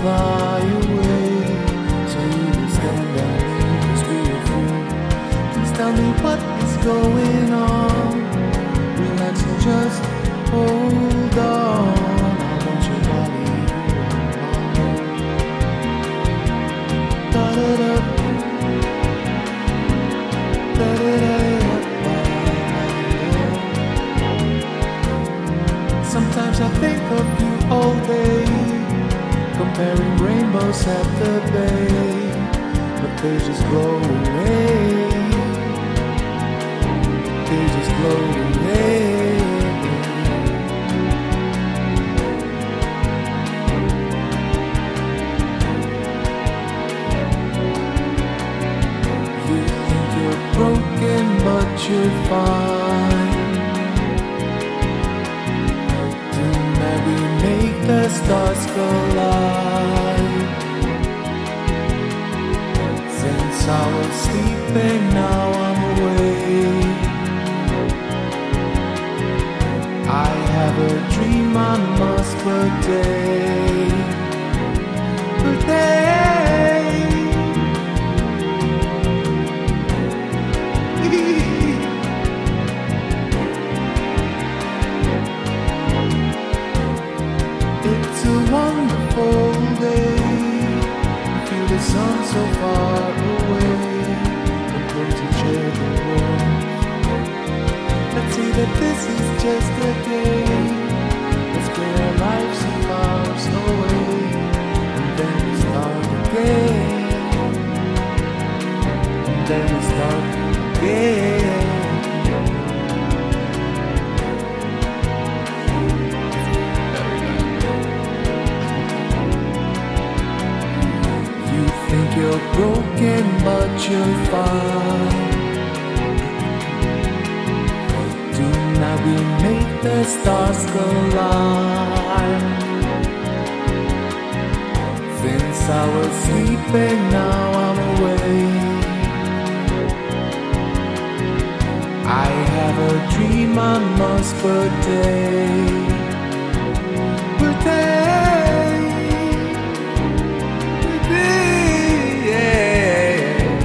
fly away. So you will stand and leave us we are free. Please tell me what is going on. Relax and just hold on. I want your body. Da da. Da comparing rainbows at the bay, but they just blow away. They just blow away. You think you're broken, but you're fine. Tonight we make the stars collide. I was sleeping, now I'm awake. I have a dream I must. Protect. It's a wonderful day. I feel the sun so far away. This is just a game. Let's play our lives so far away. And then start again. And then we start again. You think you're broken, but you're fine. stars collide. Since I was sleeping, now I'm awake. I have a dream I must protect. Yeah.